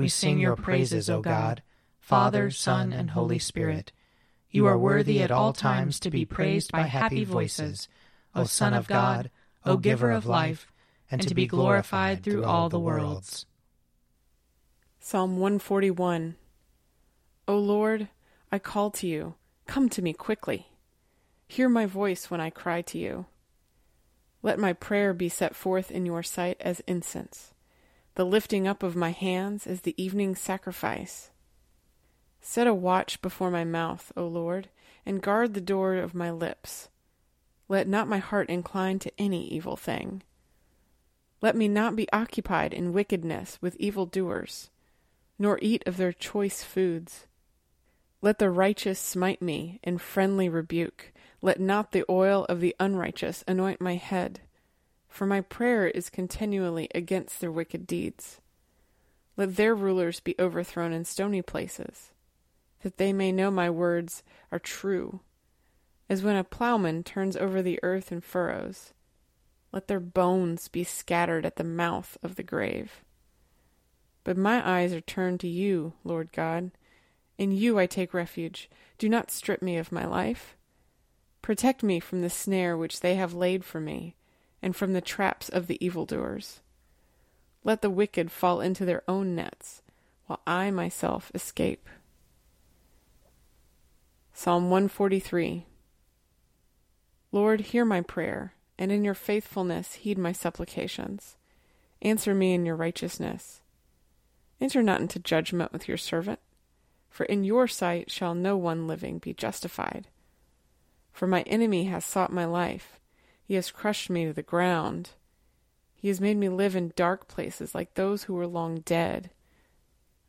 we sing your praises, O God, Father, Son, and Holy Spirit. You are worthy at all times to be praised by happy voices, O Son of God, O Giver of life, and to be glorified through all the worlds. Psalm 141 O Lord, I call to you, come to me quickly. Hear my voice when I cry to you. Let my prayer be set forth in your sight as incense, the lifting up of my hands as the evening sacrifice. Set a watch before my mouth, O Lord, and guard the door of my lips. Let not my heart incline to any evil thing. Let me not be occupied in wickedness with evil doers, nor eat of their choice foods. Let the righteous smite me in friendly rebuke. Let not the oil of the unrighteous anoint my head, for my prayer is continually against their wicked deeds. Let their rulers be overthrown in stony places, that they may know my words are true. As when a plowman turns over the earth in furrows, let their bones be scattered at the mouth of the grave. But my eyes are turned to you, Lord God. In you I take refuge. Do not strip me of my life. Protect me from the snare which they have laid for me, and from the traps of the evildoers. Let the wicked fall into their own nets, while I myself escape. Psalm 143 Lord, hear my prayer, and in your faithfulness heed my supplications. Answer me in your righteousness. Enter not into judgment with your servant for in your sight shall no one living be justified. For my enemy has sought my life, he has crushed me to the ground. He has made me live in dark places like those who were long dead.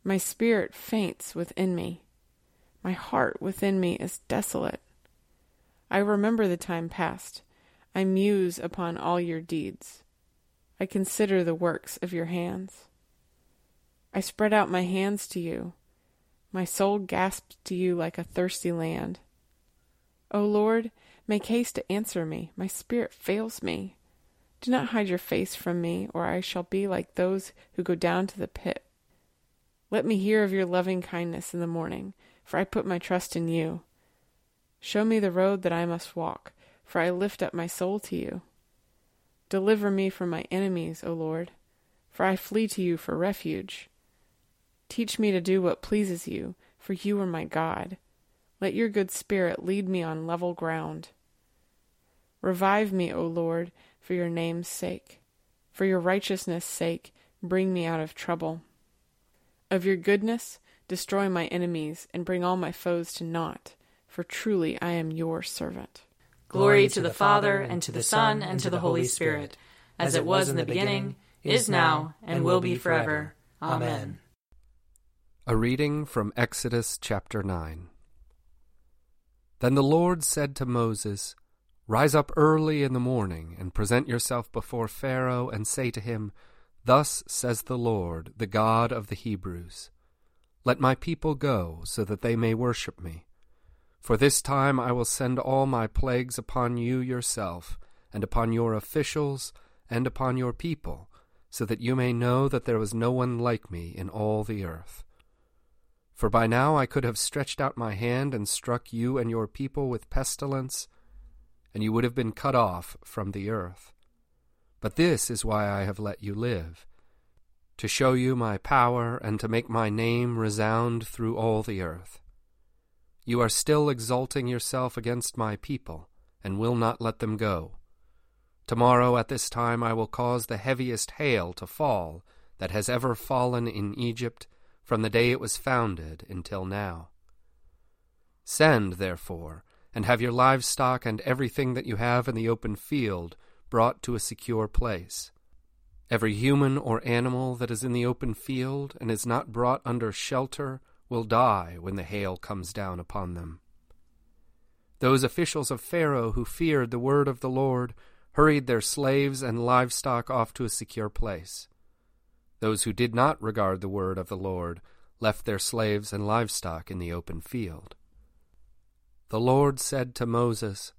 My spirit faints within me. My heart within me is desolate. I remember the time past. I muse upon all your deeds. I consider the works of your hands. I spread out my hands to you. My soul gasps to you like a thirsty land. O Lord, make haste to answer me. My spirit fails me. Do not hide your face from me, or I shall be like those who go down to the pit. Let me hear of your loving kindness in the morning, for I put my trust in you. Show me the road that I must walk, for I lift up my soul to you. Deliver me from my enemies, O Lord, for I flee to you for refuge. Teach me to do what pleases you, for you are my God. Let your good spirit lead me on level ground. Revive me, O Lord, for your name's sake. For your righteousness' sake, bring me out of trouble. Of your goodness, destroy my enemies, and bring all my foes to naught, for truly I am your servant. Glory to the Father, and to the Son, and to the Holy Spirit, as it was in the beginning, is now, and will be forever. Amen. A reading from Exodus chapter 9. Then the Lord said to Moses, Rise up early in the morning, and present yourself before Pharaoh, and say to him, Thus says the Lord, the God of the Hebrews Let my people go, so that they may worship me. For this time I will send all my plagues upon you yourself, and upon your officials, and upon your people, so that you may know that there was no one like me in all the earth. For by now I could have stretched out my hand and struck you and your people with pestilence, and you would have been cut off from the earth. But this is why I have let you live, to show you my power and to make my name resound through all the earth. You are still exalting yourself against my people, and will not let them go. Tomorrow at this time I will cause the heaviest hail to fall that has ever fallen in Egypt from the day it was founded until now. Send, therefore, and have your livestock and everything that you have in the open field brought to a secure place. Every human or animal that is in the open field and is not brought under shelter will die when the hail comes down upon them. Those officials of Pharaoh who feared the word of the Lord hurried their slaves and livestock off to a secure place. Those who did not regard the word of the Lord left their slaves and livestock in the open field. The Lord said to Moses,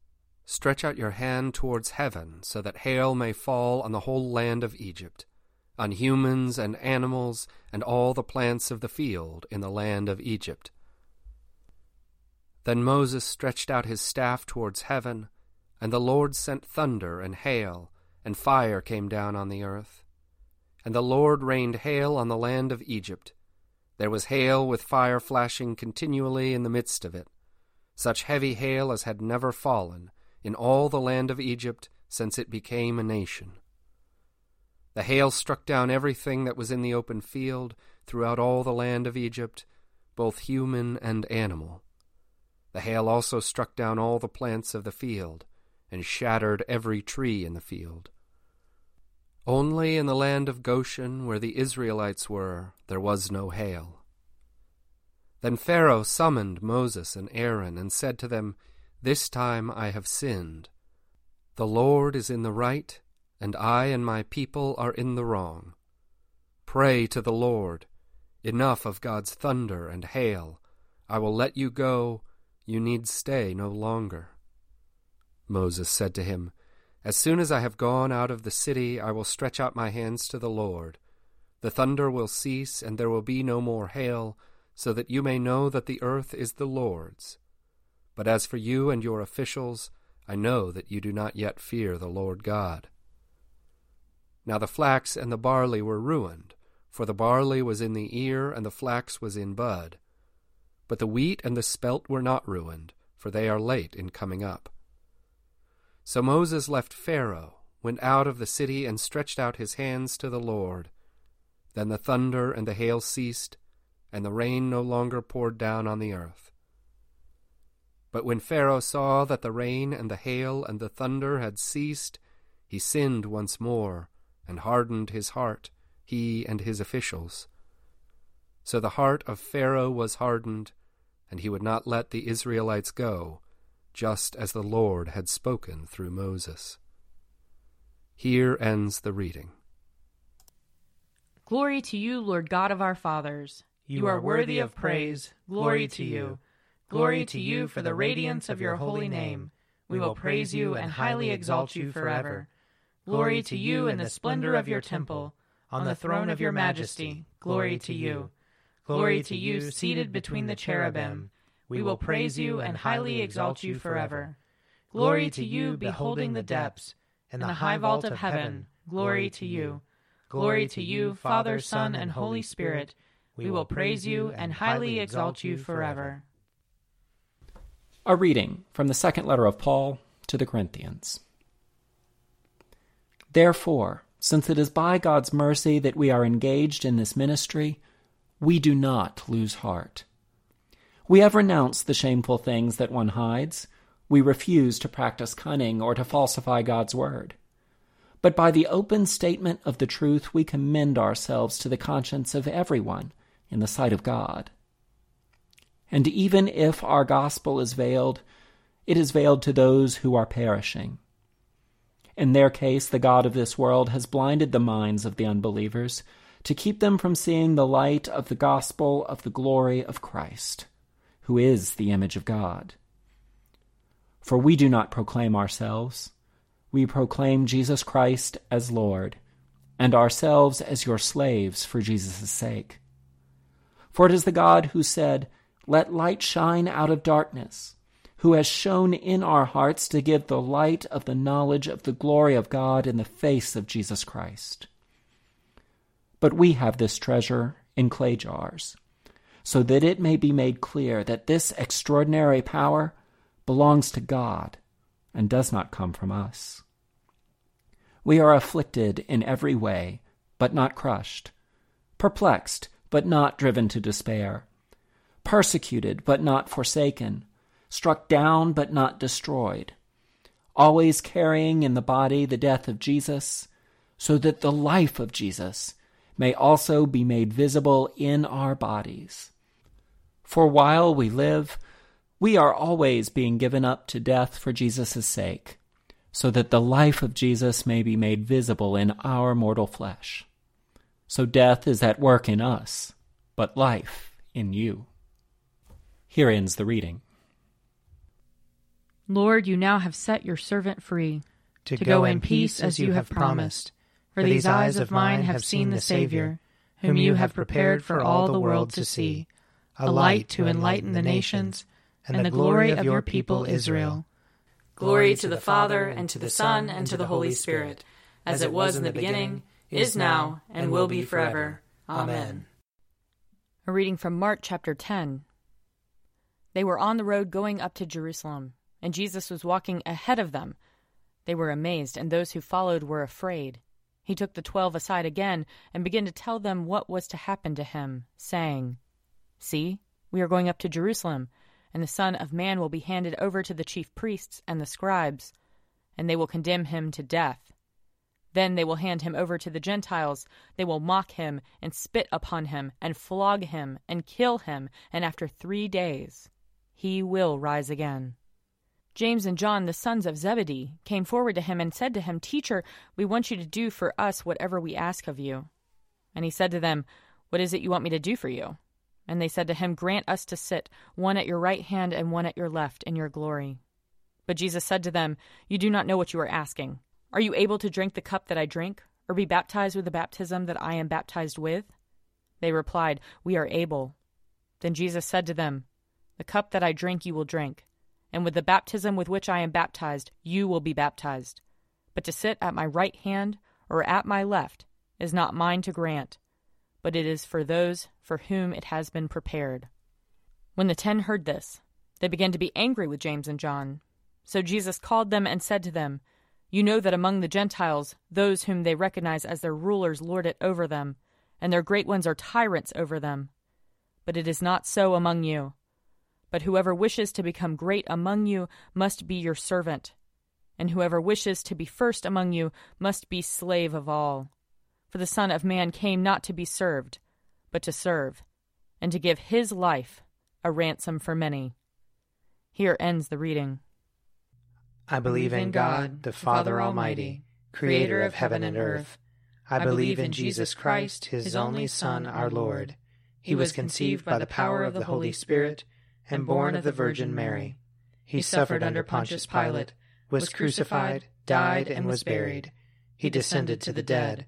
Stretch out your hand towards heaven, so that hail may fall on the whole land of Egypt on humans and animals and all the plants of the field in the land of Egypt. Then Moses stretched out his staff towards heaven, and the Lord sent thunder and hail, and fire came down on the earth. And the Lord rained hail on the land of Egypt. There was hail with fire flashing continually in the midst of it, such heavy hail as had never fallen in all the land of Egypt since it became a nation. The hail struck down everything that was in the open field throughout all the land of Egypt, both human and animal. The hail also struck down all the plants of the field, and shattered every tree in the field. Only in the land of Goshen, where the Israelites were, there was no hail. Then Pharaoh summoned Moses and Aaron, and said to them, This time I have sinned. The Lord is in the right, and I and my people are in the wrong. Pray to the Lord. Enough of God's thunder and hail. I will let you go. You need stay no longer. Moses said to him, As soon as I have gone out of the city, I will stretch out my hands to the Lord. The thunder will cease, and there will be no more hail, so that you may know that the earth is the Lord's. But as for you and your officials, I know that you do not yet fear the Lord God. Now the flax and the barley were ruined, for the barley was in the ear and the flax was in bud. But the wheat and the spelt were not ruined, for they are late in coming up. So Moses left Pharaoh, went out of the city, and stretched out his hands to the Lord. Then the thunder and the hail ceased, and the rain no longer poured down on the earth. But when Pharaoh saw that the rain and the hail and the thunder had ceased, he sinned once more and hardened his heart, he and his officials. So the heart of Pharaoh was hardened, and he would not let the Israelites go, just as the Lord had spoken through Moses. Here ends the reading. Glory to you, Lord God of our fathers. You, you are worthy of praise. Glory to you. Glory to you for the radiance of your holy name. We will praise you and highly exalt you forever. Glory to you in the splendor of your temple. On the throne of your majesty, glory to you. Glory to you, seated between the cherubim. We will praise you and highly exalt you forever. Glory to you, beholding the depths. In the high vault of heaven, glory to you. Glory to you, Father, Son, and Holy Spirit. We will praise you and highly exalt you forever. A reading from the second letter of Paul to the Corinthians. Therefore, since it is by God's mercy that we are engaged in this ministry, we do not lose heart. We have renounced the shameful things that one hides. We refuse to practice cunning or to falsify God's word. But by the open statement of the truth, we commend ourselves to the conscience of everyone in the sight of God. And even if our gospel is veiled, it is veiled to those who are perishing in their case, the God of this world has blinded the minds of the unbelievers to keep them from seeing the light of the gospel of the glory of Christ, who is the image of God. For we do not proclaim ourselves, we proclaim Jesus Christ as Lord, and ourselves as your slaves for Jesus' sake. For it is the God who said, Let light shine out of darkness, who has shone in our hearts to give the light of the knowledge of the glory of God in the face of Jesus Christ. But we have this treasure in clay jars, so that it may be made clear that this extraordinary power belongs to God and does not come from us. We are afflicted in every way, but not crushed, perplexed, but not driven to despair, persecuted, but not forsaken, struck down, but not destroyed, always carrying in the body the death of Jesus, so that the life of Jesus may also be made visible in our bodies. For while we live, we are always being given up to death for Jesus' sake, so that the life of Jesus may be made visible in our mortal flesh. So death is at work in us, but life in you. Here ends the reading. Lord, you now have set your servant free to, to go in peace as you have promised. For these eyes of mine have seen the Savior, whom you have prepared for all the world to see, a light to enlighten the nations, and the glory of your people Israel. Glory to the Father, and to the Son, and to the Holy Spirit, as it was in the beginning, is now, and will be forever. Amen. A reading from Mark chapter 10. They were on the road going up to Jerusalem, and Jesus was walking ahead of them. They were amazed, and those who followed were afraid. He took the twelve aside again and began to tell them what was to happen to him, saying, See, we are going up to Jerusalem, and the Son of Man will be handed over to the chief priests and the scribes, and they will condemn him to death. Then they will hand him over to the Gentiles. They will mock him, and spit upon him, and flog him, and kill him, and after three days he will rise again. James and John, the sons of Zebedee, came forward to him and said to him, Teacher, we want you to do for us whatever we ask of you. And he said to them, What is it you want me to do for you? And they said to him, Grant us to sit, one at your right hand and one at your left, in your glory. But Jesus said to them, You do not know what you are asking. Are you able to drink the cup that I drink, or be baptized with the baptism that I am baptized with? They replied, We are able. Then Jesus said to them, The cup that I drink you will drink and with the baptism with which I am baptized, you will be baptized. But to sit at my right hand or at my left is not mine to grant, but it is for those for whom it has been prepared. When the ten heard this, they began to be angry with James and John. So Jesus called them and said to them, You know that among the Gentiles, those whom they recognize as their rulers lord it over them, and their great ones are tyrants over them. But it is not so among you. But whoever wishes to become great among you must be your servant, and whoever wishes to be first among you must be slave of all. For the Son of Man came not to be served, but to serve, and to give his life a ransom for many. Here ends the reading. I believe in God, the Father Almighty, creator of heaven and earth. I believe in Jesus Christ, his only Son, our Lord. He was conceived by the power of the Holy Spirit and born of the Virgin Mary. He suffered under Pontius Pilate, was crucified, died, and was buried. He descended to the dead.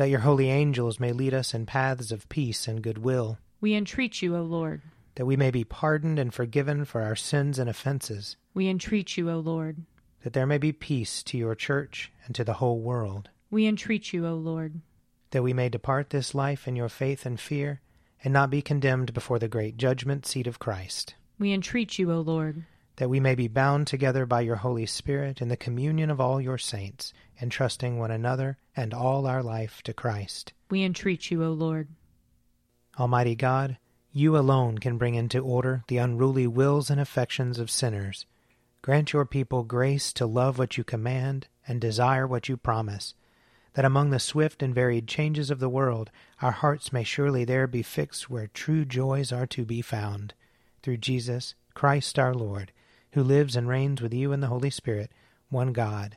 That your holy angels may lead us in paths of peace and goodwill. We entreat you, O Lord. That we may be pardoned and forgiven for our sins and offenses. We entreat you, O Lord. That there may be peace to your church and to the whole world. We entreat you, O Lord. That we may depart this life in your faith and fear, and not be condemned before the great judgment seat of Christ. We entreat you, O Lord. That we may be bound together by your Holy Spirit in the communion of all your saints, entrusting one another and all our life to Christ. We entreat you, O Lord. Almighty God, you alone can bring into order the unruly wills and affections of sinners. Grant your people grace to love what you command and desire what you promise, that among the swift and varied changes of the world our hearts may surely there be fixed where true joys are to be found. Through Jesus Christ our Lord, who lives and reigns with you in the Holy Spirit, one God,